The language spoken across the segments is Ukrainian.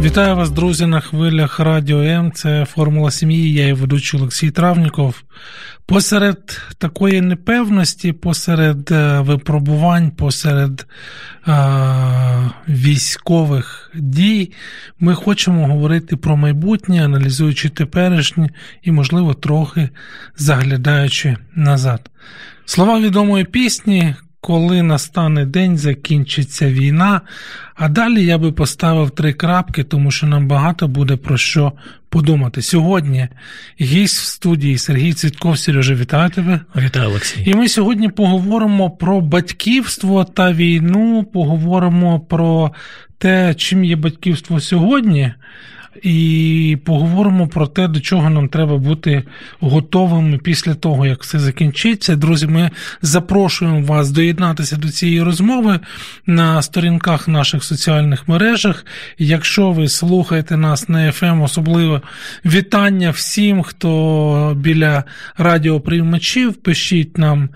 Вітаю вас, друзі, на хвилях Радіо М. Це Формула сім'ї. Я і ведучий Олексій Травніков. Посеред такої непевності, посеред е, випробувань, посеред е- військових дій, ми хочемо говорити про майбутнє, аналізуючи теперішнє і, можливо, трохи заглядаючи назад. Слова відомої пісні. Коли настане день, закінчиться війна. А далі я би поставив три крапки, тому що нам багато буде про що подумати. Сьогодні гість в студії Сергій Цвітков. Сережа, вітаю тебе. Вітаю, Олексій. І ми сьогодні поговоримо про батьківство та війну, поговоримо про те, чим є батьківство сьогодні. І поговоримо про те, до чого нам треба бути готовими після того, як все закінчиться. Друзі, ми запрошуємо вас доєднатися до цієї розмови на сторінках наших соціальних мережах. Якщо ви слухаєте нас на FM, особливо вітання всім, хто біля радіоприймачів, пишіть нам.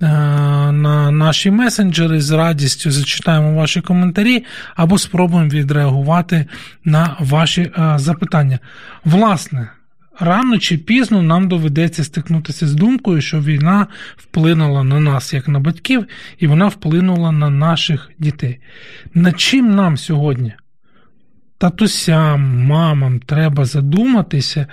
На наші месенджери з радістю зачитаємо ваші коментарі або спробуємо відреагувати на ваші запитання. Власне, рано чи пізно нам доведеться стикнутися з думкою, що війна вплинула на нас як на батьків, і вона вплинула на наших дітей. Над чим нам сьогодні? Татусям, мамам треба задуматися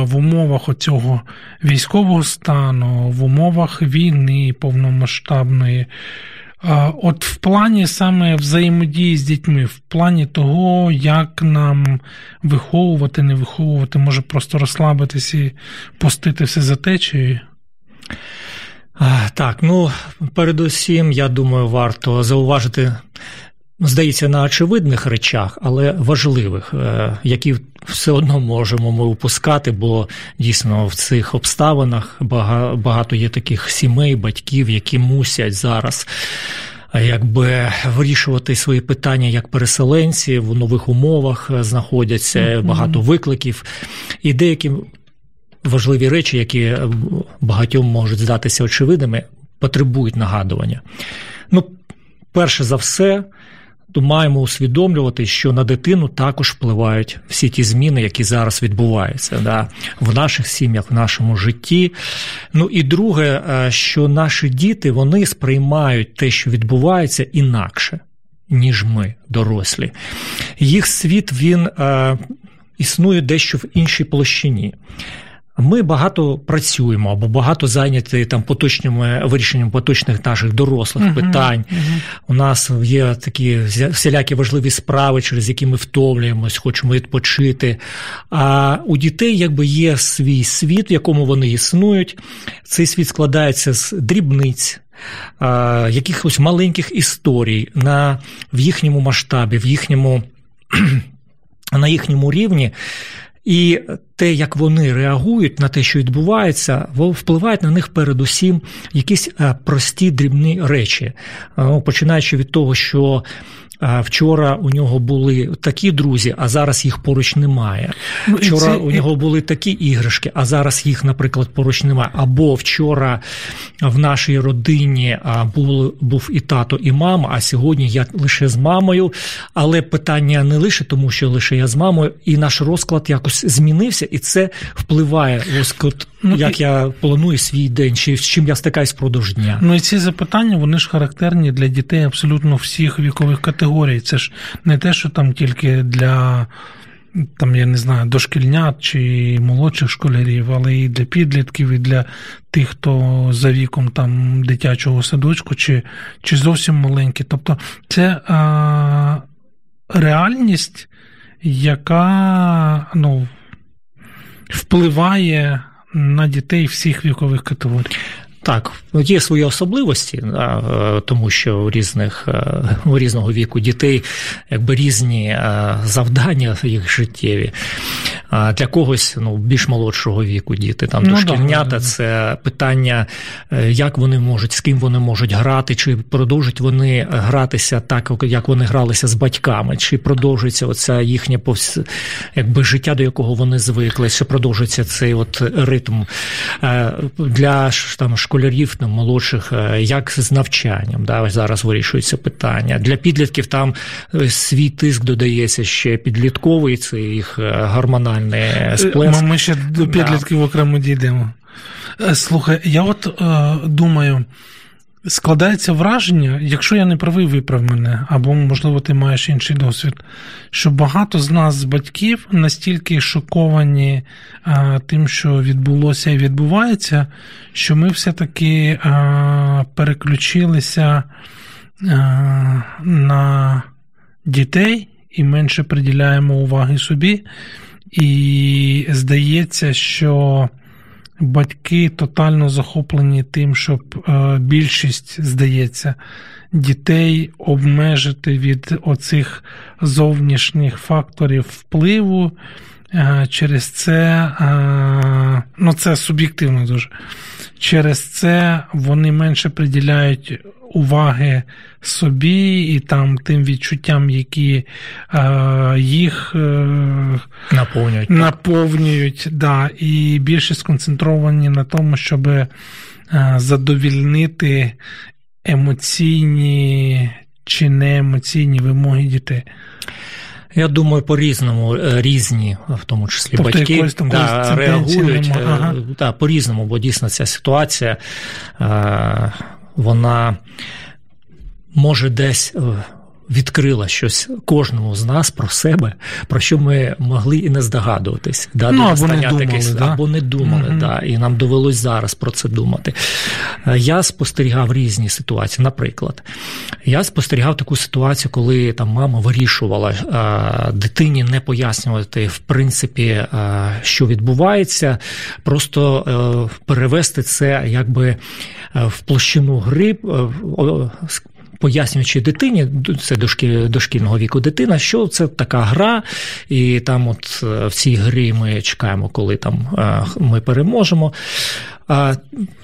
в умовах оцього військового стану, в умовах війни повномасштабної. От в плані саме взаємодії з дітьми, в плані того, як нам виховувати, не виховувати, може просто розслабитися і пустити все за течією? Так, ну передусім, я думаю, варто зауважити здається, на очевидних речах, але важливих, е, які все одно можемо ми упускати, бо дійсно в цих обставинах багато є таких сімей, батьків, які мусять зараз. Якби вирішувати свої питання як переселенці в нових умовах знаходяться багато викликів, і деякі важливі речі, які багатьом можуть здатися очевидними, потребують нагадування. Ну, перше за все, то маємо усвідомлювати, що на дитину також впливають всі ті зміни, які зараз відбуваються да, в наших сім'ях, в нашому житті. Ну і друге, е, що наші діти вони сприймають те, що відбувається, інакше, ніж ми, дорослі. Їх світ він е, існує дещо в іншій площині. Ми багато працюємо або багато зайняті там поточними вирішенням поточних наших дорослих uh-huh, питань. Uh-huh. У нас є такі всілякі важливі справи, через які ми втомлюємось, хочемо відпочити. А у дітей якби є свій світ, в якому вони існують. Цей світ складається з дрібниць. Якихось маленьких історій на, в їхньому масштабі, в їхньому, на їхньому рівні. І те, як вони реагують на те, що відбувається, впливають на них передусім якісь е, прості дрібні речі, е, починаючи від того, що Вчора у нього були такі друзі, а зараз їх поруч немає. Ну, вчора це... у нього були такі іграшки, а зараз їх, наприклад, поруч немає. Або вчора в нашій родині був був і тато, і мама, а сьогодні я лише з мамою. Але питання не лише тому, що лише я з мамою, і наш розклад якось змінився, і це впливає розклад, ну, як і... я планую свій день, чи з чим я стикаюсь впродовж дня. Ну і ці запитання вони ж характерні для дітей абсолютно всіх вікових категорій. Це ж не те, що там тільки для. Там, я не знаю, дошкільнят чи молодших школярів, але і для підлітків, і для тих, хто за віком там дитячого садочку, чи чи зовсім маленькі. Тобто це а, реальність, яка ну, впливає на дітей всіх вікових категорій. Так, є свої особливості, е, тому що у різних е, у різного віку дітей якби різні е, завдання їх життєві. Для когось ну, більш молодшого віку діти, там ну, дошкільнята, да, це питання, як вони можуть, з ким вони можуть грати, чи продовжують вони гратися так, як вони гралися з батьками, чи продовжується оця їхнє повс... якби життя, до якого вони звикли, чи продовжується цей от ритм для там школи школярів там, молодших, е, як з навчанням. Да, Ось зараз вирішується питання. Для підлітків там е, свій тиск додається ще підлітковий, це їх е, гормональний сплеск. Ми ще до підлітків да. окремо дійдемо. Слухай, я от е, думаю. Складається враження, якщо я не правий, виправ мене, або, можливо, ти маєш інший досвід, що багато з нас, з батьків, настільки шоковані а, тим, що відбулося і відбувається, що ми все-таки а, переключилися а, на дітей і менше приділяємо уваги собі. І здається, що батьки тотально захоплені тим, щоб е, більшість, здається, дітей обмежити від оцих зовнішніх факторів впливу. Е, через це, е, ну це суб'єктивно дуже. Через це вони менше приділяють уваги собі і там тим відчуттям, які е, їх е, наповнюють, наповнюють да, і більше сконцентровані на тому, щоб е, задовільнити емоційні чи не емоційні вимоги дітей. Я думаю, по-різному е, різні, в тому числі тобто батьки да, реагують е, ага. да, по-різному, бо дійсно ця ситуація вона може десь е, відкрила щось кожному з нас про себе, про що ми могли і не здогадуватись, да, ну, або, не думали, таких, да? або не думали, mm да, і нам довелось зараз про це думати. Е, я спостерігав різні ситуації. Наприклад, я спостерігав таку ситуацію, коли там мама вирішувала а, е, дитині не пояснювати, в принципі, а, що відбувається, просто а, перевести це якби в площину гри пояснюючи дитині, це дошкільного віку дитина, що це така гра, і там, от е, в цій грі ми чекаємо, коли там е, ми переможемо.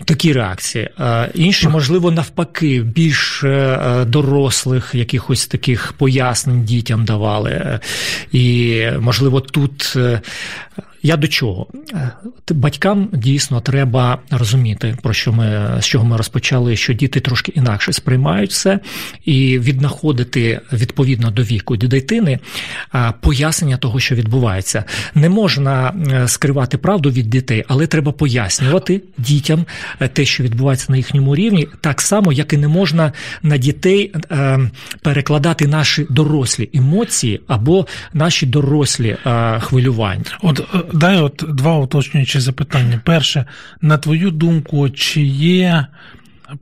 Такі реакції. Інші, можливо, навпаки, більш е, дорослих якихось таких пояснень дітям давали. І, можливо, тут я до чого? Е, батькам дійсно треба розуміти, про що ми з чого ми розпочали, що діти трошки інакше сприймають все, і віднаходити відповідно до віку дитини пояснення того, що відбувається. Не можна е, скривати правду від дітей, але треба пояснювати дітям е, те, що відбувається на їхньому рівні, так само, як і не можна на дітей перекладати наші дорослі емоції або наші дорослі хвилювання. От дай от два уточнюючі запитання. Перше, на твою думку, чи є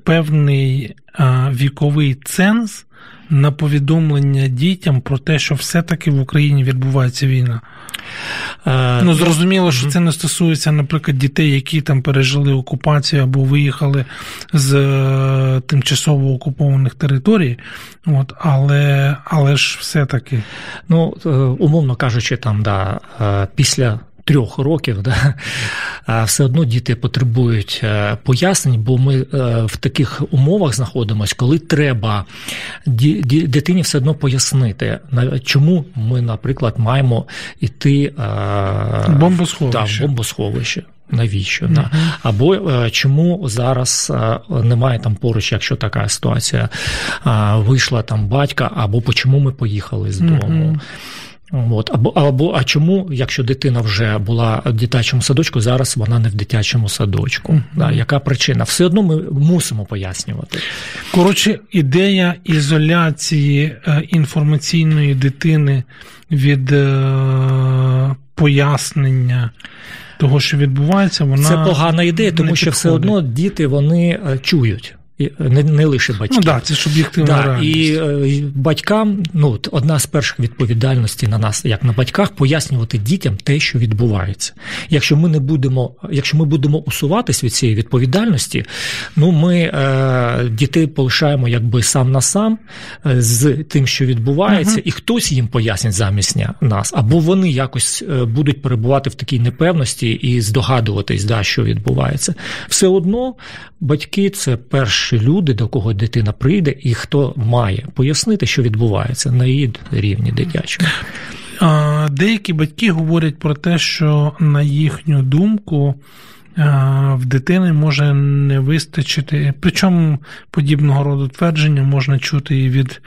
певний а, віковий ценз на повідомлення дітям про те, що все-таки в Україні відбувається війна? Е, ну, зрозуміло, що це не стосується, наприклад, дітей, які там пережили окупацію або виїхали з е, тимчасово окупованих територій. От, Але але ж все-таки. Ну, е, умовно кажучи, там, да, після трьох років, да, все одно діти потребують е, пояснень, бо ми е, в таких умовах знаходимося, коли треба дитині все одно пояснити, чому ми, наприклад, маємо йти бомбосховище. Да, бомбосховище. Навіщо? Mm-hmm. Да. Або е, чому зараз немає там поруч, якщо така ситуація вийшла там батька, або чому ми поїхали з дому? Mm-hmm. От або або а чому, якщо дитина вже була в дитячому садочку, зараз вона не в дитячому садочку? Mm-hmm. Да, Яка причина? Все одно ми мусимо пояснювати. Коротше, ідея ізоляції е, інформаційної дитини від е, пояснення. Того, що відбувається, вона це погана ідея, тому що все одно діти вони е, не не лише батьків. Ну да, це ж об'єктивна да, реальність. І е, батькам, ну одна з перших відповідальностей на нас, як на батьках, пояснювати дітям те, що відбувається. Якщо ми не будемо, якщо ми будемо усуватись від цієї відповідальності, ну ми е, дітей полишаємо якби сам на сам е, з тим, що відбувається, угу. і хтось їм пояснить замість нас, або вони якось е, будуть перебувати в такій непевності і здогадуватись, да, що відбувається. Все одно батьки це перші люди, до кого дитина прийде, і хто має пояснити, що відбувається на її рівні дитячому. Деякі батьки говорять про те, що на їхню думку в дитини може не вистачити. Причому подібного роду твердження можна чути і від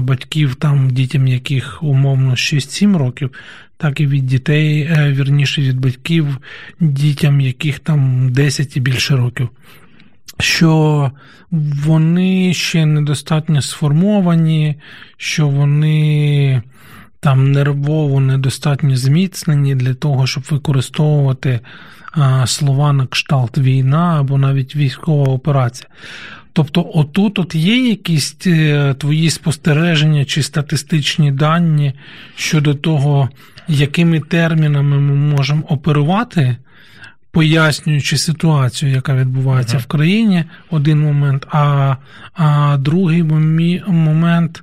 батьків, там дітям, яких умовно 6-7 років, так і від дітей, е, вірніше від батьків, дітям, яких там 10 і більше років. Що вони ще недостатньо сформовані, що вони там нервово недостатньо зміцнені для того, щоб використовувати слова на кшталт війна або навіть військова операція. Тобто, отут от є якісь е, твої спостереження чи статистичні дані щодо того, якими термінами ми можемо оперувати, пояснюючи ситуацію, яка відбувається uh-huh. в країні, один момент, а а другий момент,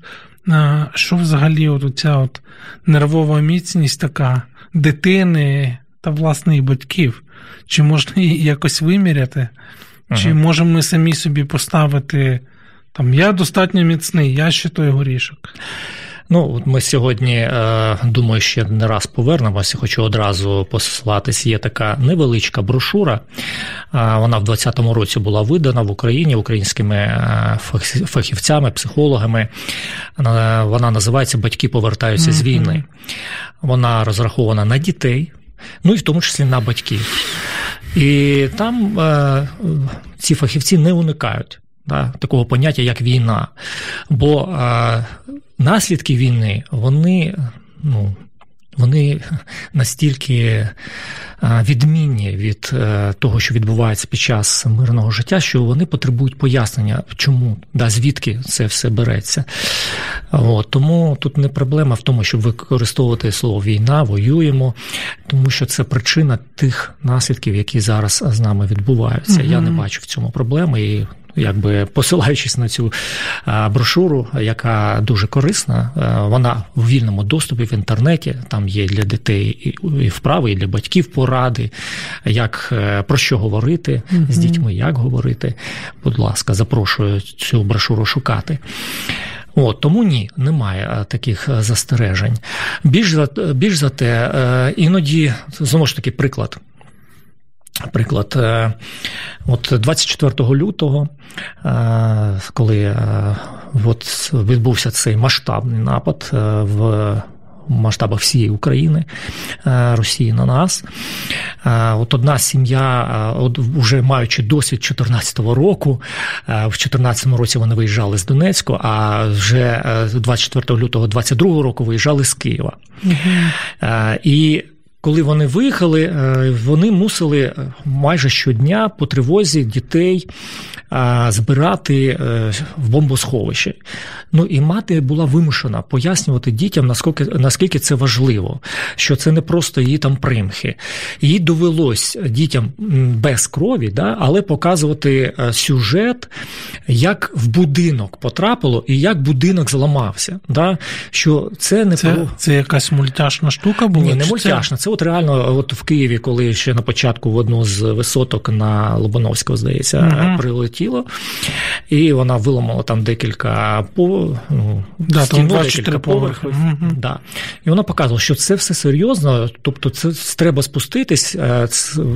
що взагалі от ця от нервова міцність така дитини та власне і батьків, чи можна її якось виміряти? Ага. Чи можемо ми самі собі поставити там я достатньо міцний, я ще той горішок. Ну, от ми сьогодні, е, думаю, ще не раз повернемося. Хочу одразу послатись. Є така невеличка брошура. Вона в 2020 році була видана в Україні українськими е, фахівцями, психологами. Вона називається Батьки повертаються з війни. Вона розрахована на дітей, ну і в тому числі на батьків. І там е, ці фахівці не уникають да, такого поняття, як війна. Бо е, наслідки війни, вони, ну, вони настільки відмінні від е, того, що відбувається під час мирного життя, що вони потребують пояснення, чому да, звідки це все береться. От, Тому тут не проблема в тому, щоб використовувати слово війна, воюємо, тому що це причина тих наслідків, які зараз з нами відбуваються. Угу. Я не бачу в цьому проблеми. і якби посилаючись на цю брошуру, яка дуже корисна, вона в вільному доступі в інтернеті. Там є для дітей і вправи, і для батьків поради, як е, про що говорити з дітьми, як говорити. Будь ласка, запрошую цю брошуру шукати. От, Тому ні, немає таких застережень. Більш за більш за те, е, іноді знову ж таки приклад. Приклад, е, от 24 лютого, е, коли е, от відбувся цей масштабний напад в масштабах всієї України, Росії на нас. От одна сім'я, от вже маючи досвід 2014 року, в 2014 році вони виїжджали з Донецьку, а вже 24 лютого 2022 року виїжджали з Києва. Угу. І коли вони виїхали, е, вони мусили е, майже щодня по тривозі дітей збирати е, в бомбосховище. Ну і мати була вимушена пояснювати дітям, наскільки наскільки це важливо, що це не просто її там примхи. Їй довелось дітям без крові, да, але показувати сюжет, як в будинок потрапило і як будинок зламався. Да, що Це не це, про... це якась мультяшна штука була? Ні, не мультяшна. Це от реально, от в Києві, коли ще на початку в одну з висоток на Лобановського, здається, uh прилетіло, і вона виламала там декілька по ну, да, стіну, там декілька поверхів. uh Да. І вона показувала, що це все серйозно, тобто це треба спуститись, е,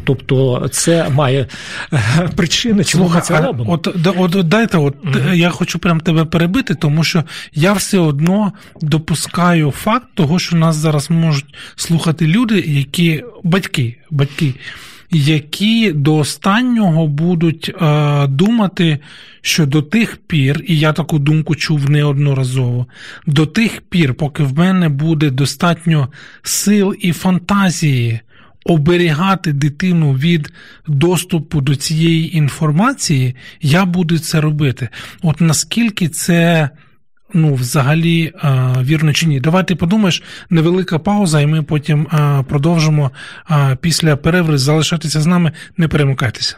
тобто це має е, причини, чому ми це робимо. От, от дайте, от uh я хочу прям тебе перебити, тому що я все одно допускаю факт того, що нас зараз можуть слухати люди які батьки, батьки, які до останнього будуть е, думати, що до тих пір, і я таку думку чув неодноразово, до тих пір, поки в мене буде достатньо сил і фантазії оберігати дитину від доступу до цієї інформації, я буду це робити. От наскільки це. Ну, взагалі, вірно чи ні. Давайте подумаєш, невелика пауза, і ми потім продовжимо після перерви залишатися з нами, не перемикайтеся.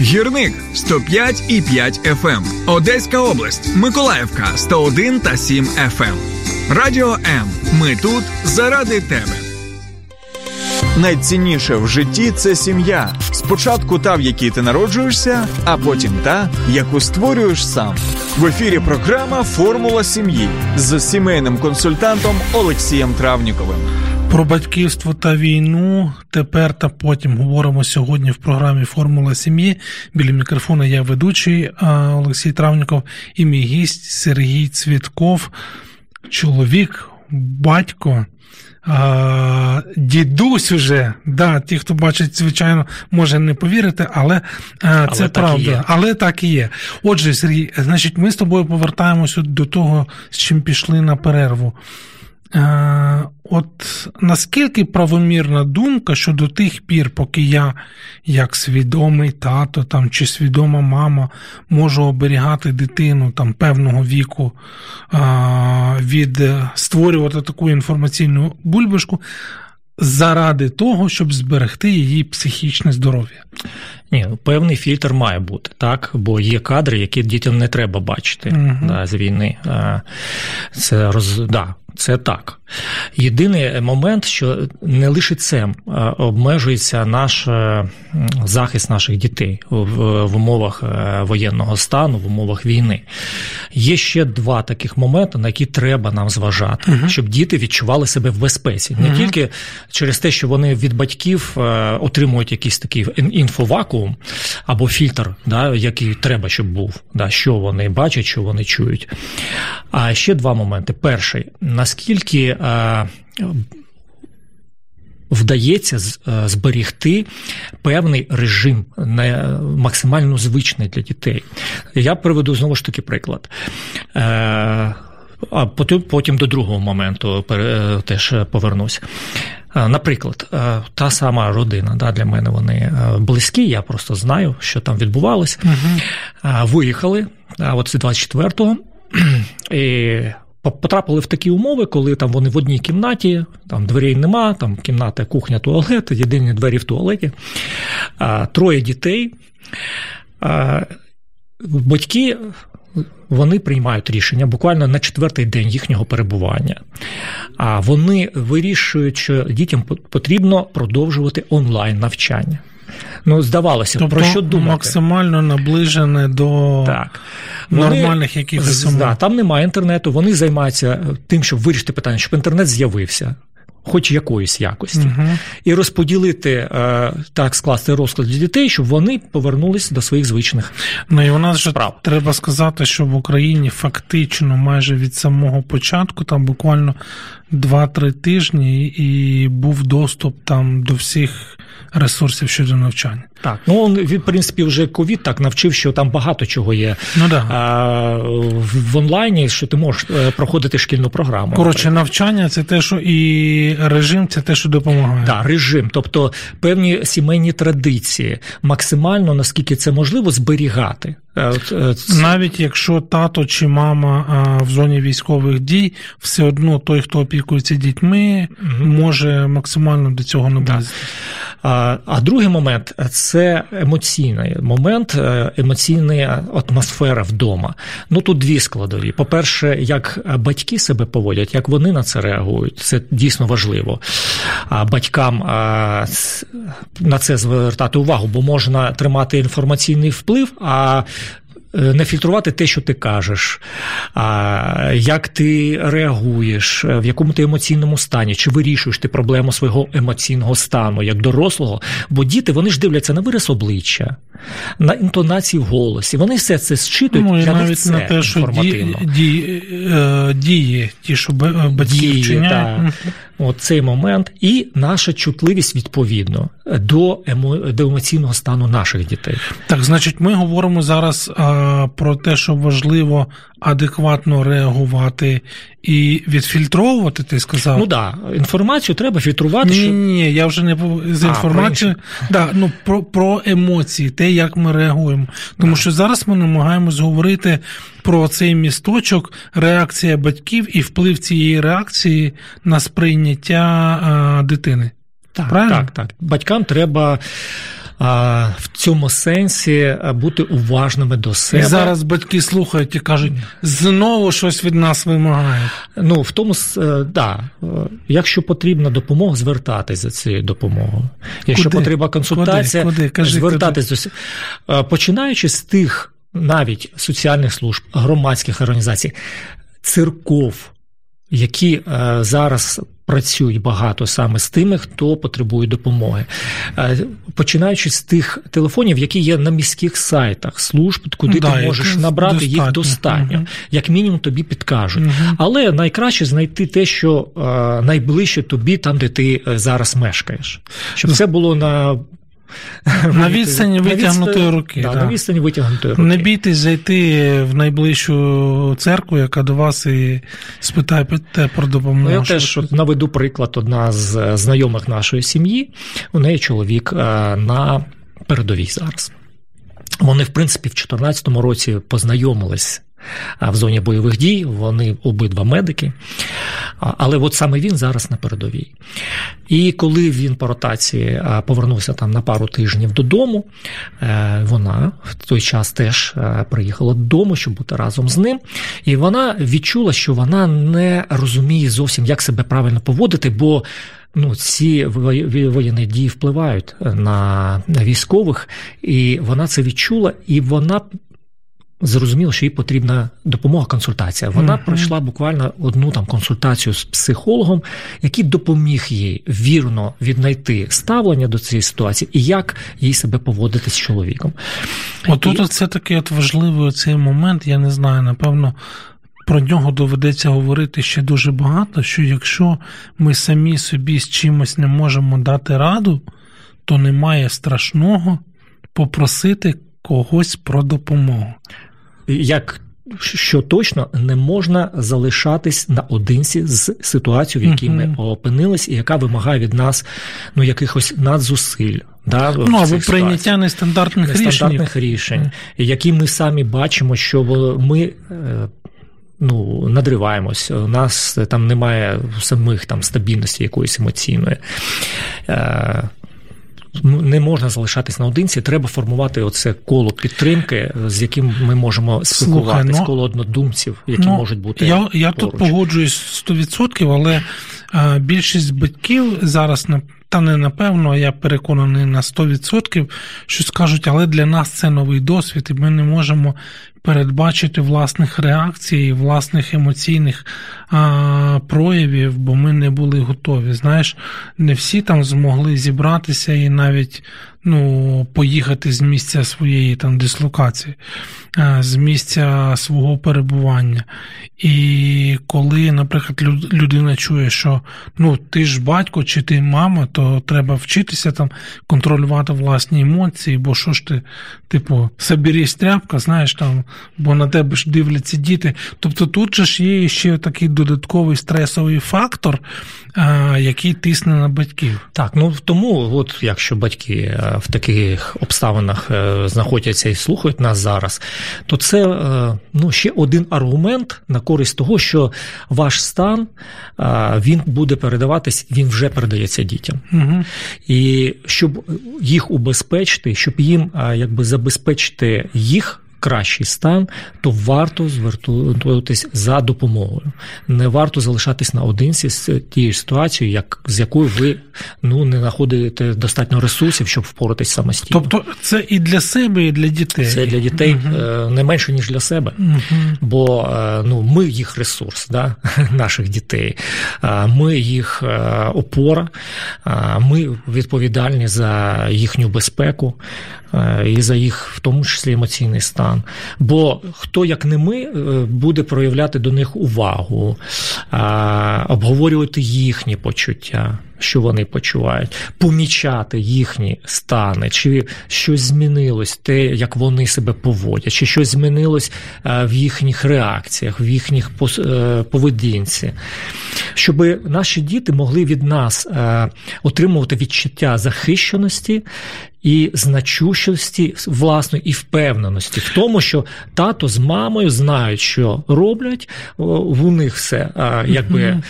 Гірник 105 і 5 FM. Одеська область, Миколаївка 101 та 7 FM. Радіо М. Ми тут заради тебе. Найцінніше в житті це сім'я. Спочатку та, в якій ти народжуєшся, а потім та, яку створюєш сам. В ефірі програма Формула сім'ї з сімейним консультантом Олексієм Травніковим. Про батьківство та війну тепер та потім говоримо сьогодні в програмі Формула сім'ї. Біля мікрофона я ведучий Олексій Травніков і мій гість Сергій Цвітков, чоловік, батько. А, дідусь уже, да, ті, хто бачить, звичайно, може не повірити, але, а, це але правда. Але так і є. Отже, Сергій, значить, ми з тобою повертаємося до того, з чим пішли на перерву. Е, От наскільки правомірна думка, що до тих пір, поки я, як свідомий тато там, чи свідома мама, можу оберігати дитину там, певного віку е, від створювати таку інформаційну бульбашку, заради того, щоб зберегти її психічне здоров'я? Ні, ну, певний фільтр має бути, так, бо є кадри, які дітям не треба бачити Мгм. да, з війни. Це роз... да, це так. Єдиний момент, що не лише цим е, обмежується наш е, захист наших дітей в, умовах е, воєнного стану, в умовах війни. Є ще два таких моменти, на які треба нам зважати, щоб діти відчували себе в безпеці. Не тільки через те, що вони від батьків е, отримують якийсь такий ін- інфовакуум або фільтр, да, який треба, щоб був, да, що вони бачать, що вони чують. А ще два моменти. Перший, наскільки е, вдається е, зберігти певний режим, не максимально звичний для дітей. Я приведу знову ж таки приклад. Е, А потім, потім до другого моменту теж повернусь. Е, Наприклад, е, та сама родина, да, для мене вони е, близькі, я просто знаю, що там відбувалось. Е, Виїхали, от з 24-го, і потрапили в такі умови, коли там вони в одній кімнаті, там дверей нема, там кімната, кухня, туалет, єдині двері в туалеті, троє дітей. Батьки вони приймають рішення буквально на четвертий день їхнього перебування. А вони вирішують, що дітям потрібно продовжувати онлайн навчання. Ну, здавалося, Тобто про що думати? максимально наближене до Так. нормальних якихось да, там немає інтернету, вони займаються тим, щоб вирішити питання, щоб інтернет з'явився. Хоч якоїсь якості, угу. і розподілити е, так, скласти розклад для дітей, щоб вони повернулися до своїх звичних. Ну і у нас же Справ. треба сказати, що в Україні фактично майже від самого початку, там буквально 2-3 тижні, і був доступ там до всіх ресурсів щодо навчання. Так, ну он, він, в принципі, вже ковід так навчив, що там багато чого є Ну да. а, в, онлайні, що ти можеш е, проходити шкільну програму. Коротше, навчання це те, що і режим це те, що допомагає. Да, режим, тобто певні сімейні традиції, максимально наскільки це можливо, зберігати. Е, е, Навіть якщо тато чи мама в зоні військових дій, все одно той, хто опікується дітьми, може максимально до цього наблизити. А, а другий момент це емоційний момент, е, емоційна атмосфера вдома. Ну тут дві складові. По-перше, як батьки себе поводять, як вони на це реагують, це дійсно важливо. А батькам на це звертати увагу, бо можна тримати інформаційний вплив, а не фільтрувати те, що ти кажеш, а як ти реагуєш, в якому ти емоційному стані, чи вирішуєш ти проблему свого емоційного стану як дорослого, бо діти вони ж дивляться на вираз обличчя, на інтонації в голосі. Вони все це зчитують ну, і для навіть це на те, що інформативно. ді, ді, е, дії, ті, що ба- батьки Дії, вчиняють. так. От цей момент, і наша чутливість відповідно до, емо, до емоційного стану наших дітей. Так, значить, ми говоримо зараз а, про те, що важливо адекватно реагувати і відфільтровувати, ти сказав. Ну так, да, інформацію треба фільтрувати. Ні, щоб... ні, я вже не з інформацією. Да, ну, про, про емоції, те, як ми реагуємо. Тому що зараз ми намагаємось говорити про цей місточок, реакція батьків і вплив цієї реакції на сприйняття а, дитини. Так, Правильно? так, так. Батькам треба в цьому сенсі бути уважними до І себе. зараз батьки слухають і кажуть, знову щось від нас вимагають. Ну, в тому, е, да, е, якщо потрібна допомога, звертатись за цією допомогою. Якщо Куди? потрібна консультація, Куди? Куди? Кажи, звертатись до с- е, починаючи з тих навіть соціальних служб, громадських організацій, церков, які е, зараз працюють багато саме з тими, хто потребує допомоги. Е, Починаючи з тих телефонів, які є на міських сайтах служб, куди Да, ти можеш набрати їх достатньо. достатньо, Мгм. як мінімум тобі підкажуть. Мгм. Але найкраще знайти те, що е, найближче тобі, там, де ти зараз мешкаєш. Щоб це було на, На відстані витягнутої руки, Да, да. На відстані витягнутої руки. Не бійтесь зайти в найближчу церкву, яка до вас і спитає про допомогу. Ну, я теж наведу приклад одна з е, знайомих нашої сім'ї. У неї чоловік е, на передовій зараз. Вони, в принципі, в 2014 році познайомились в зоні бойових дій. Вони обидва медики. Але от саме він зараз на передовій. І коли він по ротації повернувся там на пару тижнів додому, е, вона в той час теж е, приїхала додому, щоб бути разом з ним. І вона відчула, що вона не розуміє зовсім, як себе правильно поводити, бо. Ну, ці воєнні дії впливають на на військових, і вона це відчула, і вона зрозуміла, що їй потрібна допомога, консультація. Вона Мгм. пройшла буквально одну там консультацію з психологом, який допоміг їй вірно віднайти ставлення до цієї ситуації і як їй себе поводити з чоловіком. Отут І- це такий от важливий цей момент, я не знаю, напевно. Про нього доведеться говорити ще дуже багато, що якщо ми самі собі з чимось не можемо дати раду, то немає страшного попросити когось про допомогу. Як що точно не можна залишатись наодинці з ситуацією, в якій ми опинились, і яка вимагає від нас ну якихось надзусиль. Да, Ну або прийняття нестандартних рішень. нестандартних рішень, які ми самі бачимо, що ми. е, Ну, надриваємось, у нас там немає самих там стабільності якоїсь емоційної. Ну, не можна залишатись наодинці, треба формувати оце коло підтримки, з яким ми можемо спілкуватись, ну, коло однодумців, які Ну, можуть бути. Я, я тут погоджуюсь 100%, але а, більшість батьків зараз на та не напевно, а я переконаний на 100%, що скажуть, але для нас це новий досвід, і ми не можемо передбачити власних реакцій, власних емоційних а, проявів, бо ми не були готові. Знаєш, не всі там змогли зібратися і навіть ну, поїхати з місця своєї там дислокації, а, з місця свого перебування. І коли, наприклад, людина чує, що ну ти ж батько чи ти мама, то треба вчитися там контролювати власні емоції, бо що ж ти, типу, соберись тряпка, знаєш там, бо на тебе ж дивляться діти. Тобто тут же ж є ще такий додатковий стресовий фактор, який тисне на батьків. Так, ну тому, от якщо батьки е, в таких обставинах е, знаходяться і слухають нас зараз, то це е, ну, ще один аргумент на користь того, що ваш стан він буде передаватись, він вже передається дітям. Угу. І щоб їх убезпечити, щоб їм якби забезпечити їх кращий стан, то варто звертуватись за допомогою. Не варто залишатись наодинці з тією ситуацією, як з якою ви ну не знаходите достатньо ресурсів, щоб впоратись самостійно. Тобто це і для себе, і для дітей. Це для дітей угу. не менше ніж для себе, угу. бо ну ми їх ресурс, да, наших дітей, ми їх опора, ми відповідальні за їхню безпеку. Е, і за їх, в тому числі, емоційний стан. Бо хто, як не ми, е, буде проявляти до них увагу, обговорювати їхні почуття. Що вони почувають, помічати їхні стани, чи щось змінилось, те, як вони себе поводять, чи щось змінилось е, в їхніх реакціях, в їхніх поведінці, щоб наші діти могли від нас отримувати відчуття захищеності і значущості власної і впевненості в тому, що тато з мамою знають, що роблять у них все якби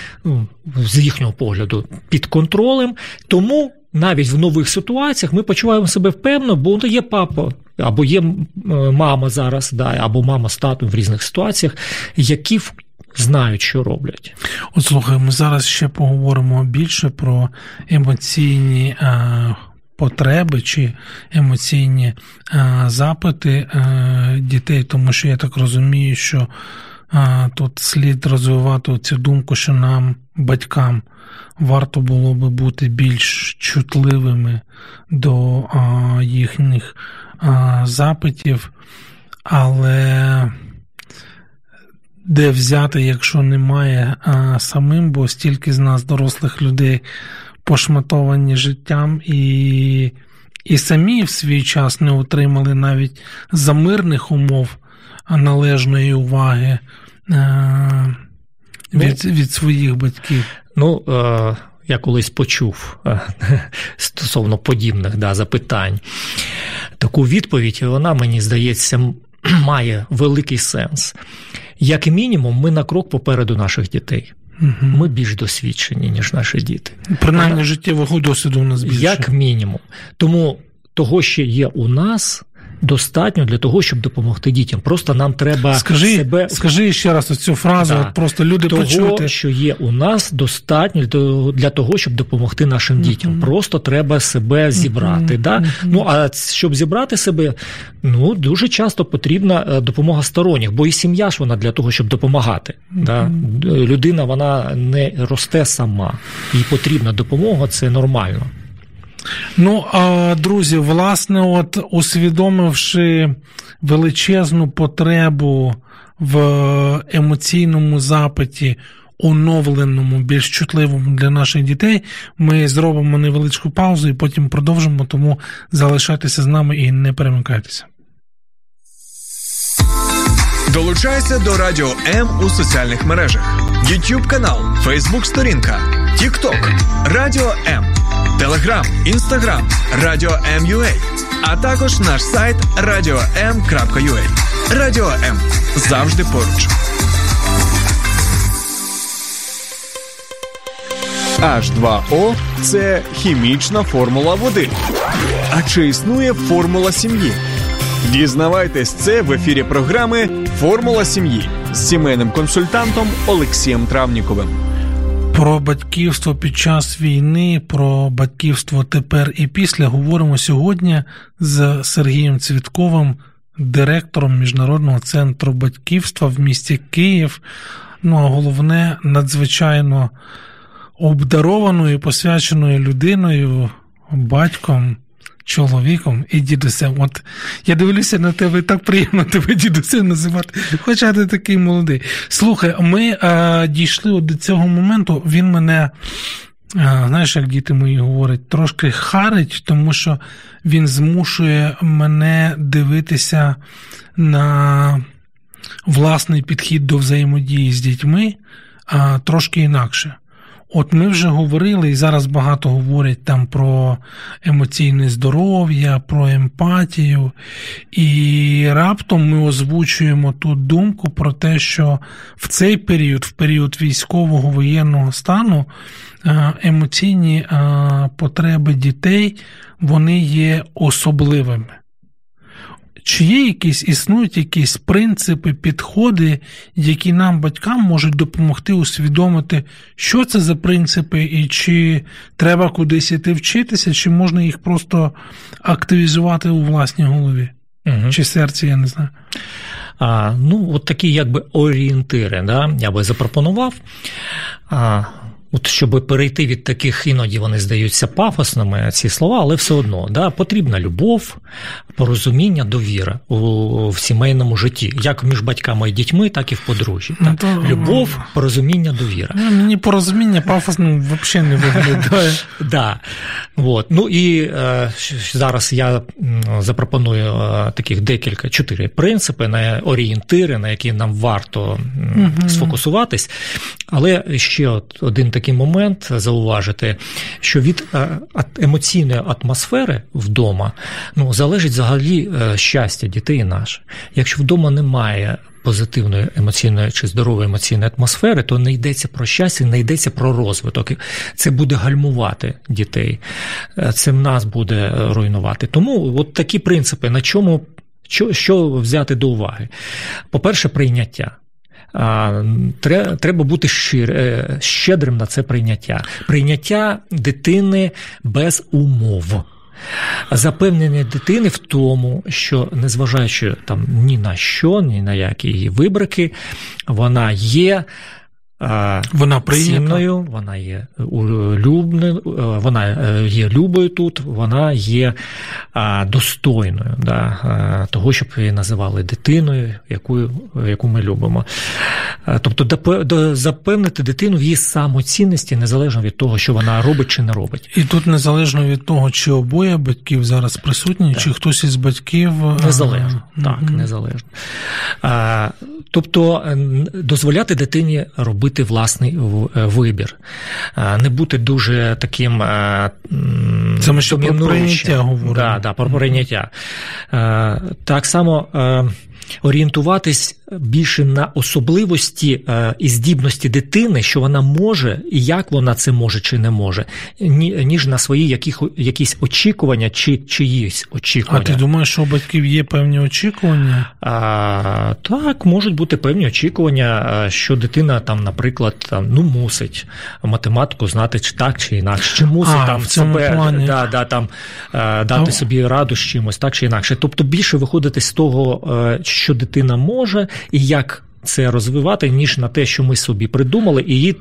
з їхнього погляду під контролем. Тому навіть в нових ситуаціях ми почуваємо себе впевнено, бо є папа. Або є мама зараз, да, або мама з татом в різних ситуаціях, які знають, що роблять. От слухай, ми зараз ще поговоримо більше про емоційні потреби чи емоційні е, запити е, дітей, тому що я так розумію, що е, тут слід розвивати цю думку, що нам, батькам, варто було би бути більш чутливими до їхніх запитів, але. Де взяти, якщо немає самим, бо стільки з нас, дорослих людей, пошматовані життям і і самі в свій час не отримали навіть за мирних умов належної уваги від, від своїх батьків. Ну, е, я колись почув е, стосовно подібних да, запитань. Таку відповідь, вона, мені здається, має великий сенс. Як мінімум, ми на крок попереду наших дітей. Угу. Ми більш досвідчені, ніж наші діти. Принаймні життєвого досвіду у нас більше. Як мінімум. Тому того, що є у нас, достатньо для того, щоб допомогти дітям. Просто нам треба скажи, себе скажи ще раз цю фразу. Да. От просто люди того, почути. що є у нас, достатньо для того, щоб допомогти нашим дітям. Mm-hmm. Просто треба себе зібрати. Mm-hmm. Да? Mm-hmm. Ну а щоб зібрати себе, ну дуже часто потрібна е, допомога сторонніх, бо і сім'я ж вона для того, щоб допомагати. Да? Людина вона не росте сама, їй потрібна допомога, це нормально. Ну, друзі, власне, от усвідомивши величезну потребу в емоційному запиті, оновленому, більш чутливому для наших дітей, ми зробимо невеличку паузу і потім продовжимо, тому залишайтеся з нами і не перемикайтеся. Долучайся до Радіо М у соціальних мережах: YouTube канал, Facebook сторінка, TikTok, Радіо М. Телеграм, інстаграм, Радіо М.Ю.А. а також наш сайт radio.m.ua. Радіо М завжди поруч. H2O – це хімічна формула води. А чи існує формула сім'ї? Дізнавайтесь це в ефірі програми Формула сім'ї з сімейним консультантом Олексієм Травніковим. Про батьківство під час війни, про батьківство тепер і після говоримо сьогодні з Сергієм Цвітковим, директором Міжнародного центру батьківства в місті Київ. Ну а головне, надзвичайно обдарованою, посвяченою людиною, батьком чоловіком і дідусем. От я дивлюся на тебе, так приємно тебе дідусем називати, хоча ти такий молодий. Слухай, ми а, дійшли от до цього моменту, він мене. Знаєш, як діти мої говорять, трошки харить, тому що він змушує мене дивитися на власний підхід до взаємодії з дітьми а, трошки інакше. От ми вже говорили, і зараз багато говорять там про емоційне здоров'я, про емпатію. І раптом ми озвучуємо тут думку про те, що в цей період, в період військового воєнного стану, е, емоційні е, потреби дітей вони є особливими. Чи є якісь існують якісь принципи, підходи, які нам, батькам, можуть допомогти усвідомити, що це за принципи, і чи треба кудись іти вчитися, чи можна їх просто активізувати у власній голові? Угу. Чи серці, я не знаю. А, Ну, от такі якби орієнтири, да, я би запропонував. А, От щоб перейти від таких, іноді вони здаються пафосними ці слова, але все одно да, потрібна любов, порозуміння, довіра у, в сімейному житті, як між батьками і дітьми, так і в подружжі. Ну, то- Любов, порозуміння, довіра. Ну, Мені порозуміння пафосно взагалі не виглядає. Да. От. Ну і е, зараз я запропоную е, таких декілька чотири принципи, на орієнтири, на які нам варто Мгм. сфокусуватись. Але ще от один такий момент зауважити, що від е, емоційної атмосфери вдома ну, залежить взагалі е, щастя дітей наше. Якщо вдома немає позитивної емоційної чи здорової емоційної атмосфери, то не йдеться про щастя, не йдеться про розвиток. Це буде гальмувати дітей, Е, це в нас буде руйнувати. Тому от такі принципи, на чому що, що взяти до уваги? По-перше, прийняття. Треба бути е, щедрим на це прийняття. Прийняття дитини без умов. Запевнення дитини в тому, що незважаючи там ні на що, ні на які її вибрики, вона є. Вона цінною, вона є улюбною, е, вона е, є любою тут, вона є достойною да, е, того, щоб її називали дитиною, яку, яку ми любимо. Тобто запевнити дитину в її самоцінності, незалежно від того, що вона робить чи не робить. І тут незалежно від того, чи обоє батьків зараз присутні, чи хтось із батьків Незалежно, так, незалежно. Тобто дозволяти дитині робити власний е, вибір, не бути дуже таким. а, Це ми що про прийняття говоримо. Да, да, про прийняття. Так само. Е, Орієнтуватись більше на особливості е, і здібності дитини, що вона може і як вона це може чи не може, ніж на свої яких, якісь очікування чи чиїсь А ти думаєш, що у батьків є певні очікування? А, так, можуть бути певні очікування, що дитина там, наприклад, там, ну, мусить математику знати чи так чи інакше, чи мусить А, там в цьому себе плані. да, да, там, е, дати Ну. собі раду з чимось, так чи інакше. Тобто більше виходити з того, е, що дитина може і як. Це розвивати, ніж на те, що ми собі придумали, і її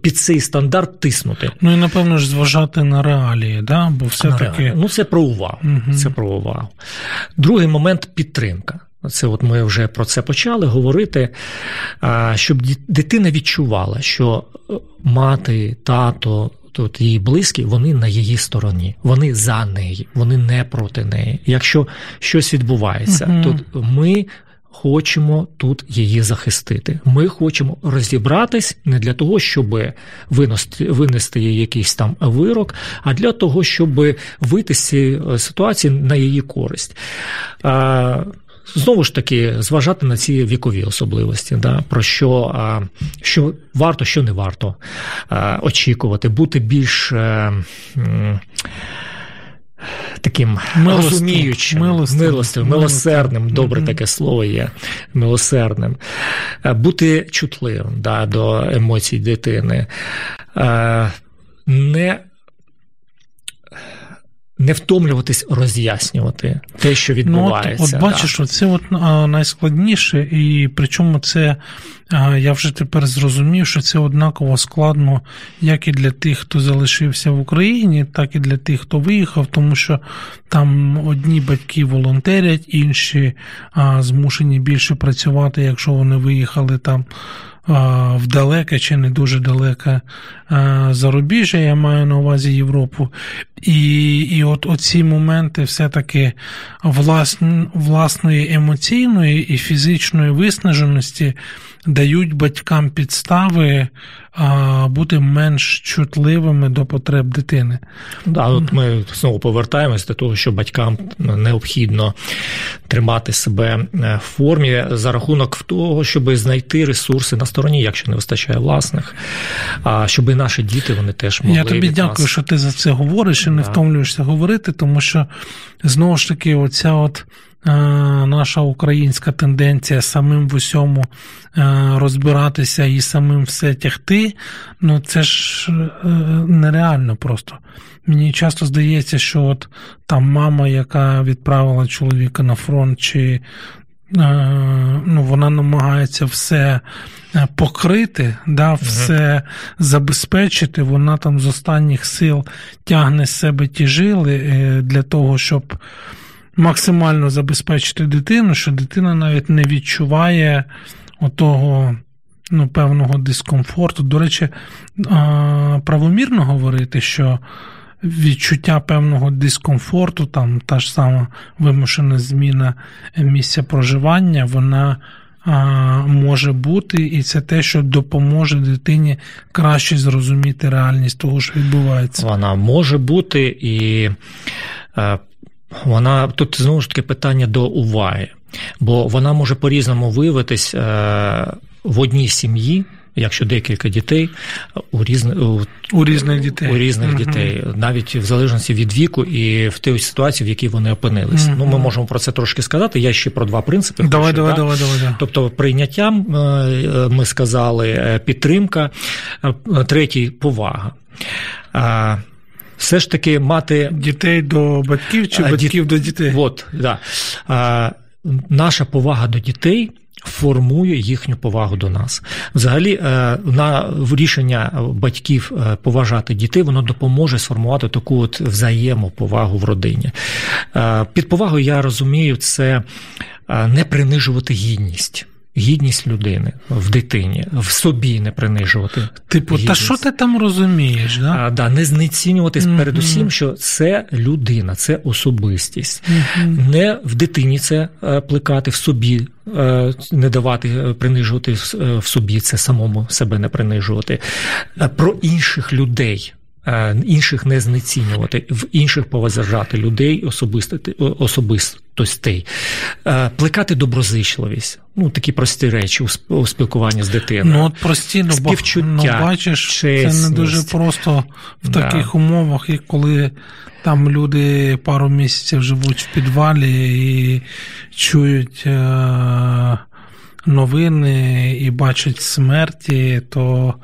під цей стандарт тиснути. Ну і напевно ж зважати на реалії, да? бо все-таки. Ну, це про увагу. Мгм. Це про увагу. Другий момент підтримка. Це от ми вже про це почали говорити, щоб дитина відчувала, що е, мати, тато, тут її близькі, вони на її стороні, вони за неї, вони не проти неї. Якщо щось відбувається, Мгм. то ми. Хочемо тут її захистити. Ми хочемо розібратись не для того, щоб винести, винести їй якийсь там вирок, а для того, щоб вийти з цієї е, ситуації на її користь. Знову ж таки, зважати на ці вікові особливості, да, про що, що варто, що не варто очікувати, бути більш. е, Таким Милостивим, розуміючим, милостивим, милостивим, милосердним, добре таке слово є, милосердним, Е, бути чутливим да, до емоцій дитини, Е, не не втомлюватись роз'яснювати те, що Ну, от, відбувається. от бачиш, да. це от найскладніше, і причому це я вже тепер зрозумів, що це однаково складно як і для тих, хто залишився в Україні, так і для тих, хто виїхав, тому що там одні батьки волонтерять, інші а, змушені більше працювати, якщо вони виїхали там. а, В далеке чи не дуже далеке а, зарубіжжя, я маю на увазі Європу. І, і от оці моменти все-таки власн, власної емоційної і фізичної виснаженості дають батькам підстави а, бути менш чутливими до потреб дитини. Да, от ми знову повертаємось до того, що батькам необхідно тримати себе е, в формі за рахунок того, щоб знайти ресурси на стороні, якщо не вистачає власних, а щоб і наші діти вони теж могли Я тобі дякую, нас. що ти за це говориш і не втомлюєшся говорити, тому що знову ж таки, оця от наша українська тенденція самим в усьому розбиратися і самим все тягти, ну це ж нереально просто. Мені часто здається, що от там мама, яка відправила чоловіка на фронт, чи ну, вона намагається все покрити, да, все забезпечити, вона там з останніх сил тягне з себе ті жили е, для того, щоб максимально забезпечити дитину, що дитина навіть не відчуває отого ну, певного дискомфорту. До речі, правомірно говорити, що відчуття певного дискомфорту, там та ж сама вимушена зміна місця проживання, вона може бути, і це те, що допоможе дитині краще зрозуміти реальність того, що відбувається. Вона може бути і. Е, вона тут знову ж таки питання до уваги, бо вона може по-різному виявитись е, в одній сім'ї, якщо декілька дітей у різних у, різних дітей, у різних uh дітей, навіть в залежності від віку і в тій ситуації, в якій вони опинились. uh Ну, ми можемо про це трошки сказати. Я ще про два принципи. Давай, хочу, давай, давай, давай, давай. Тобто, прийняттям е, ми сказали е, підтримка, е, третій повага. Все ж таки мати дітей до батьків чи батьків до дітей. От, да. Наша повага до дітей формує їхню повагу до нас. Взагалі, е, на рішення батьків е, поважати дітей, воно допоможе сформувати таку от взаємоповагу в родині. Е, під повагою я розумію, це не принижувати гідність гідність людини в дитині, в собі не принижувати. Типу, гідність. та що ти там розумієш? Да? А, да, Не знецінювати mm-hmm. передусім, що це людина, це особистість. Mm-hmm. Не в дитині це е, плекати, в собі е, не давати е, принижувати в собі, це самому себе не принижувати. Про інших людей. Інших не знецінювати, в інших поважати людей, особистостей, плекати доброзичливість, ну такі прості речі у спілкуванні з дитиною. Ну от прості, ну, ну, бачиш, чесність. це не дуже просто в да. таких умовах, як коли там люди пару місяців живуть в підвалі і чують. Е- новини і бачать смерті, то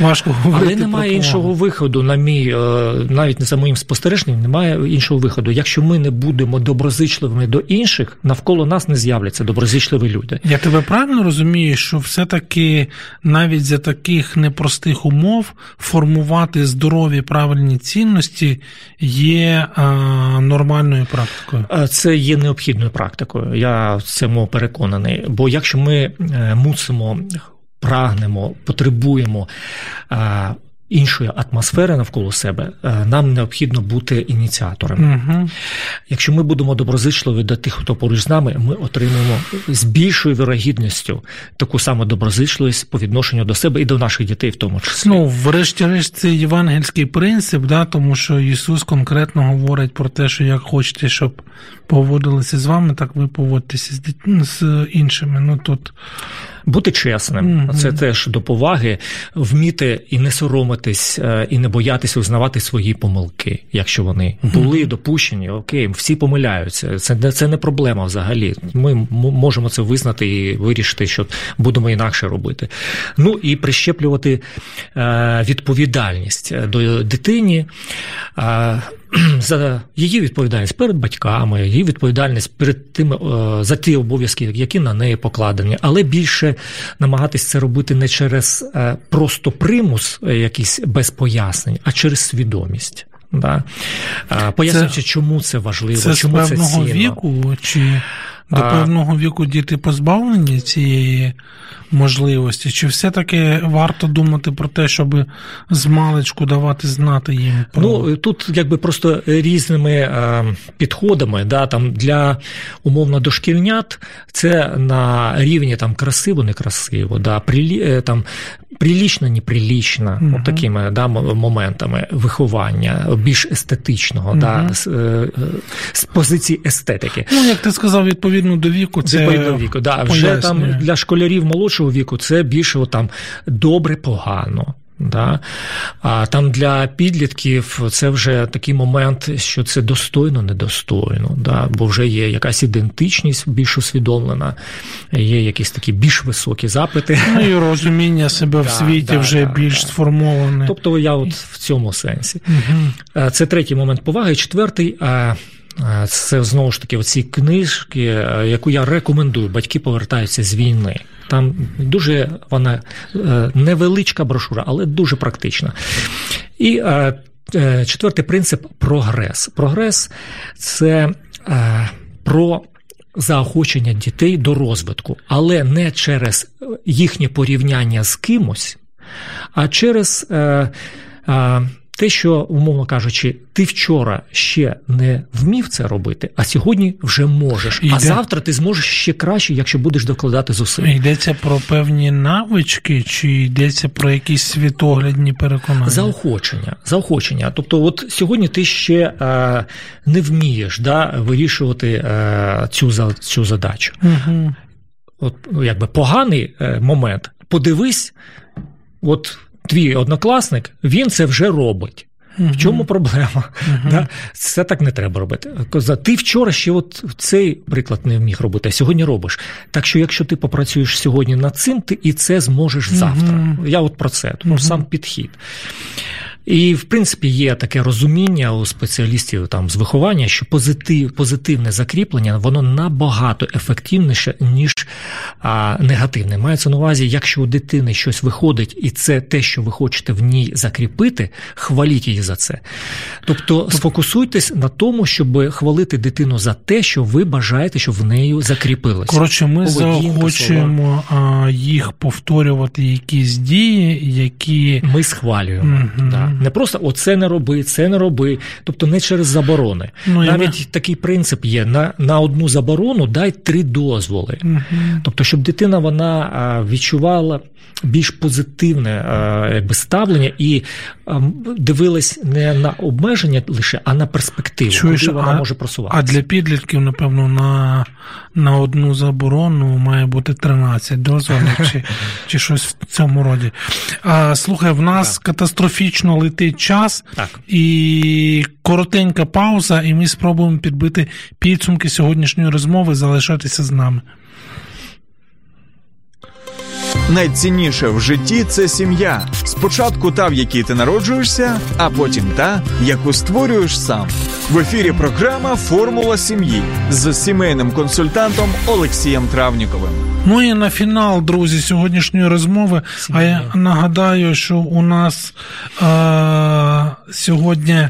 важко говорити. Але немає про іншого виходу, на мій, е, навіть не за моїм спостереженням, немає іншого виходу. Якщо ми не будемо доброзичливими до інших, навколо нас не з'являться доброзичливі люди. Я тебе правильно розумію, що все-таки навіть за таких непростих умов формувати здорові правильні цінності є а, нормальною практикою. Це є необхідною практикою. Я в цьому переконаний. Бо якщо ми ми е, мусимо, прагнемо, потребуємо іншої атмосфери навколо себе, е, нам необхідно бути ініціаторами. Угу. Якщо ми будемо доброзичливі до тих, хто поруч з нами, ми отримаємо з більшою вирогідністю таку саму доброзичливість по відношенню до себе і до наших дітей, в тому числі. Ну, врешті-решт, це євангельський принцип, да, тому що Ісус конкретно говорить про те, що як хочете, щоб поводилися з вами, так ви поводитеся з дітьми з іншими. Ну тут бути чесним, mm-hmm. це теж до поваги, вміти і не соромитись, е, і не боятися узнавати свої помилки, якщо вони mm-hmm. були допущені. Окей, всі помиляються. Це не це не проблема взагалі. Ми можемо це визнати і вирішити, що будемо інакше робити. Ну і прищеплювати е, відповідальність е, до дитині. За її відповідальність перед батьками, її відповідальність перед тими за ті обов'язки, які на неї покладені, але більше намагатись це робити не через е, просто примус, е, якийсь без пояснень, а через свідомість. Да? Пояснюючи, чому це важливо, це чому з певного це цінно. віку, чи до а... певного віку діти позбавлені цієї можливості? Чи все-таки варто думати про те, щоб з маличку давати знати їм? Про... Ну тут якби просто різними е, підходами, да, там для умовно дошкільнят це на рівні там красиво, некрасиво, да, прилі, е, там прилічно, неприлічно, угу. от такими да, моментами виховання більш естетичного, угу. да, з, е, з позиції естетики. Ну як ти сказав, відповідно до віку, це відповідно до віку, да, вже там для школярів молодшого віку це більше там добре, погано. Да? А там для підлітків це вже такий момент, що це достойно, недостойно, да? бо вже є якась ідентичність більш усвідомлена, є якісь такі більш високі запити. Ну і розуміння себе в Да, світі да, вже да, більш да. сформоване. Тобто я от в цьому сенсі. Угу. Е, Це третій момент поваги. Четвертий. Е, Це знову ж таки оці книжки, е, яку я рекомендую. Батьки повертаються з війни. Там дуже вона е, невеличка брошура, але дуже практична. І четвертий принцип прогрес. Прогрес це про заохочення дітей до розвитку, але не через їхнє порівняння з кимось, а через те, що, умовно кажучи, ти вчора ще не вмів це робити, а сьогодні вже можеш. Іде. А завтра ти зможеш ще краще, якщо будеш докладати зусиль. Йдеться про певні навички, чи йдеться про якісь світоглядні переконання? Заохочення, заохочення. Тобто, от сьогодні ти ще е, не вмієш да, вирішувати е, цю, цю задачу. Угу. От ну, якби поганий е, момент. Подивись, от твій однокласник, він це вже робить. В чому проблема? Да? Це так не треба робити. Коза, Ти вчора ще от цей приклад не вміг робити, а сьогодні робиш. Так що, якщо ти попрацюєш сьогодні над цим, ти і це зможеш завтра. Я от про це, про сам підхід. І, в принципі, є таке розуміння у спеціалістів там з виховання, що позитив, позитивне закріплення воно набагато ефективніше, ніж а, негативне. Мається на увазі, якщо у дитини щось виходить, і це те, що ви хочете в ній закріпити, хваліть її за це. Тобто сфокусуйтесь на тому, щоб хвалити дитину за те, що ви бажаєте, щоб в неї закріпилось. Коротше, ми заохочуємо їх повторювати якісь дії, які Ми схвалюємо. Мгм. Да. Не просто оце не роби, це не роби. Тобто не через заборони. Ну, Навіть ми- такий принцип є: на, на одну заборону дай три дозволи. Мгм. Тобто, щоб дитина вона відчувала більш позитивне якби, ставлення і дивилась не на обмеження лише, а на перспективу, Чуєш, куди вона а- може А для підлітків, напевно, на, на одну заборону має бути 13 дозволів чи, чи щось в цьому роді. А, слухай, в нас катастрофічно летить час, Так. і коротенька пауза, і ми спробуємо підбити підсумки сьогоднішньої розмови, залишатися з нами. Найцінніше в житті це сім'я. Спочатку та, в якій ти народжуєшся, а потім та, яку створюєш сам. В ефірі програма Формула сім'ї з сімейним консультантом Олексієм Травніковим. Ну і на фінал, друзі, сьогоднішньої розмови. А я нагадаю, що у нас е- сьогодні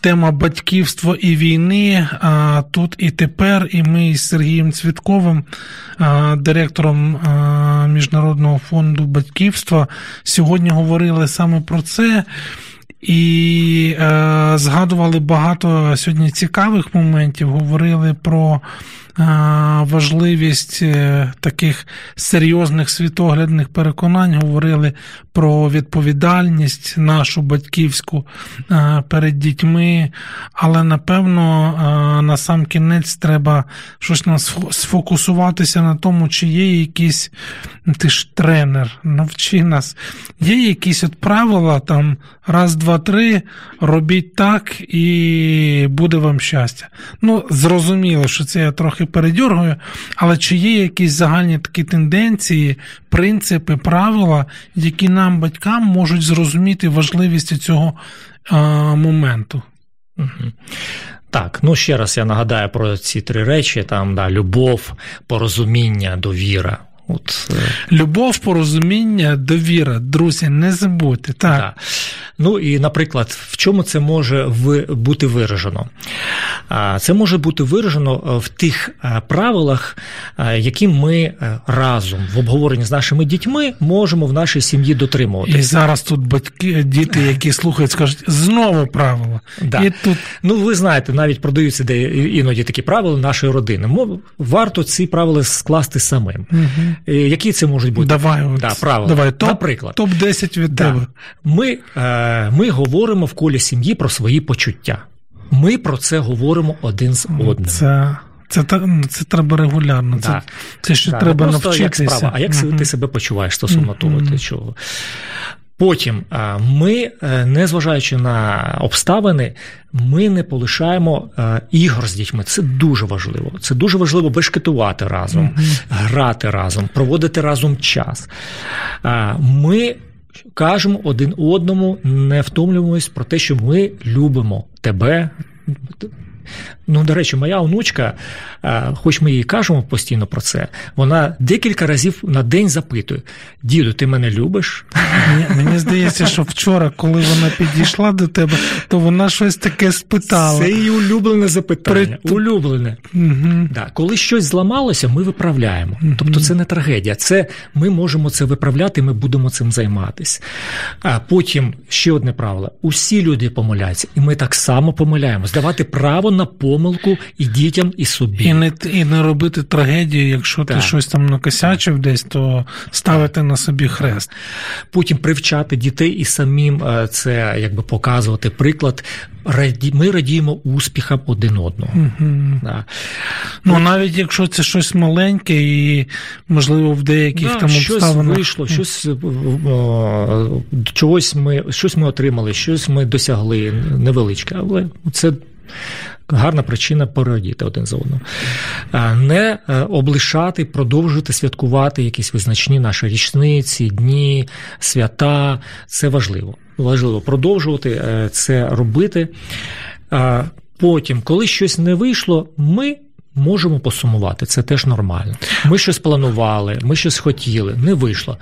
тема батьківства і війни. А тут і тепер, і ми з Сергієм Цвітковим, а, директором а, Міжнародного фонду батьківства, сьогодні говорили саме про це. І е, згадували багато сьогодні цікавих моментів, говорили про важливість е, таких серйозних світоглядних переконань, говорили про відповідальність нашу батьківську е, перед дітьми. Але напевно е, на сам кінець треба щось сфокусуватися на тому, чи є якісь ти ж тренер, навчи нас. Є якісь от правила там раз, два, три, робіть так і буде вам щастя. Ну, зрозуміло, що це я трохи передьоргую, але чи є якісь загальні такі тенденції, принципи, правила, які нам, батькам, можуть зрозуміти важливість цього е, моменту? Угу. Так, ну ще раз я нагадаю про ці три речі: там да, любов, порозуміння, довіра. От, Любов, порозуміння, довіра, друзі, не забудьте. Так. Да. Ну і, наприклад, в чому це може бути виражено? Це може бути виражено в тих правилах, які ми разом в обговоренні з нашими дітьми можемо в нашій сім'ї дотримувати. І зараз тут батьки, діти, які слухають, скажуть знову правила. Да. І тут... Ну, ви знаєте, навіть продаються де іноді такі правила нашої родини. Варто ці правила скласти самим. Угу. Які це можуть бути? Давай, да, правила. Давай, топ, Наприклад, топ-10 від да. тебе. Ми, е, ми говоримо в колі сім'ї про свої почуття. Ми про це говоримо один з одним. Це це, це треба регулярно. Да. Це це ще да. треба Не навчитися. Як справа, а як uh-huh. ти себе почуваєш стосовно uh-huh. того, ти чого? Потім ми, незважаючи на обставини, ми не полишаємо ігор з дітьми. Це дуже важливо. Це дуже важливо бешкетувати разом, грати разом, проводити разом час. Ми кажемо один одному, не втомлюємось про те, що ми любимо тебе. Ну, до речі, моя онучка, хоч ми їй кажемо постійно про це, вона декілька разів на день запитує: Діду, ти мене любиш? Мені, мені здається, що вчора, коли вона підійшла до тебе, то вона щось таке спитала. Це її улюблене запитання. При... Улюблене. Угу. Да. Коли щось зламалося, ми виправляємо. Угу. Тобто це не трагедія. Це Ми можемо це виправляти, ми будемо цим займатися. А потім ще одне правило: усі люди помиляються, і ми так само помиляємось. Давати право на помилку і дітям, і собі. І не і не робити трагедію, якщо так. ти щось там накосячив десь, то ставити на собі хрест. Потім привчати дітей і самим е, це якби показувати приклад. Ми радіємо успіхам один одного. Угу. Да. Ну навіть якщо це щось маленьке, і можливо в деяких да, там обставинах... вийшло, щось е, чогось ми щось ми отримали, щось ми досягли невеличке, але це гарна причина порадіти один за одним. Не е, облишати, продовжувати святкувати якісь визначні наші річниці, дні, свята. Це важливо. Важливо продовжувати е, це робити. Потім, коли щось не вийшло, ми. Можемо посумувати, це теж нормально. Ми щось планували, ми щось хотіли, не вийшло.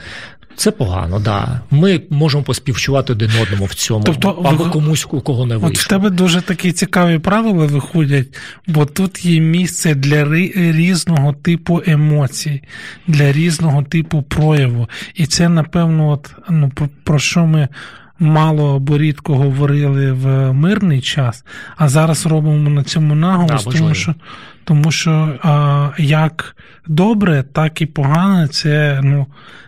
Це погано, да. Ми можемо поспівчувати один одному в цьому, тобто, або ви... комусь, у кого не вийшло. От в тебе дуже такі цікаві правила виходять, бо тут є місце для різного типу емоцій, для різного типу прояву. І це, напевно, от, ну, про, що ми. Мало або рідко говорили в мирний час, а зараз робимо на цьому наголос, да, тому що тому що а, як добре, так і погане це ну,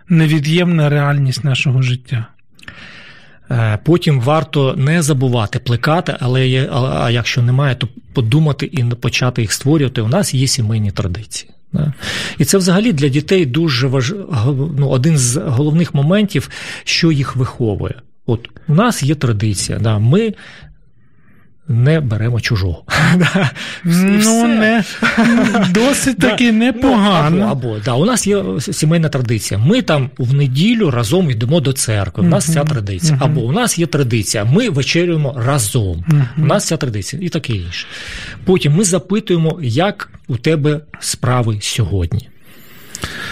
невід'ємна реальність нашого життя. Е, потім варто не забувати плекати, але є, а якщо немає, то подумати і почати їх створювати. У нас є сімейні традиції. І це взагалі для дітей дуже важ... ну, один з головних моментів, що їх виховує. От у нас є традиція. Да, Ми не беремо чужого. Ну, не досить таки непогано. Або, або да, у нас є сімейна традиція. Ми там в неділю разом йдемо до церкви. У нас ця традиція. Або у нас є традиція, ми вечерюємо разом. У нас ця традиція і таке інше. Потім ми запитуємо, як у тебе справи сьогодні.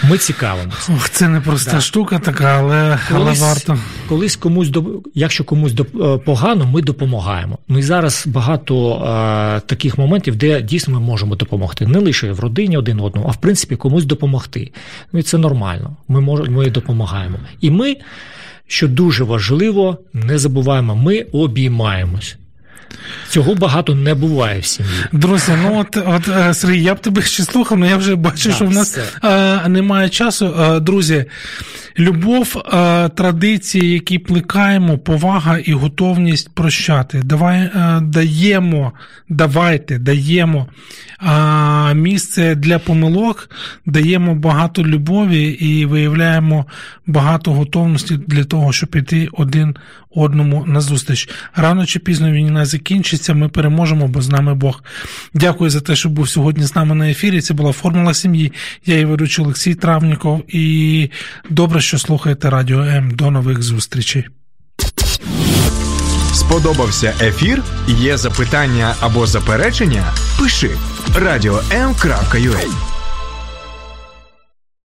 Ми цікавимося. Ох, Це не проста да. штука така, але колись, але варто. Колись комусь якщо комусь е, погано, ми допомагаємо. Ну і зараз багато е, таких моментів, де дійсно ми можемо допомогти. Не лише в родині один одному, а в принципі комусь допомогти. Ну і це нормально. Ми можемо, ми допомагаємо. І ми, що дуже важливо, не забуваємо, ми обіймаємось. Цього багато не буває в сім'ї. Друзі, ну от от е, Сергій, я б тебе ще слухав, але я вже бачу, да, що в нас а, е, немає часу. А, е, друзі, любов, а, традиції, які плекаємо, повага і готовність прощати. Давай даємо, давайте даємо місце для помилок, даємо багато любові і виявляємо багато готовності для того, щоб іти один одному на зустріч. Рано чи пізно війна закінчиться, ми переможемо, бо з нами Бог. Дякую за те, що був сьогодні з нами на ефірі. Це була формула сім'ї. Я її ведучий Олексій Травніков. І добре, що слухаєте Радіо М. До нових зустрічей. Сподобався ефір? Є запитання або заперечення? Пиши радіом.ua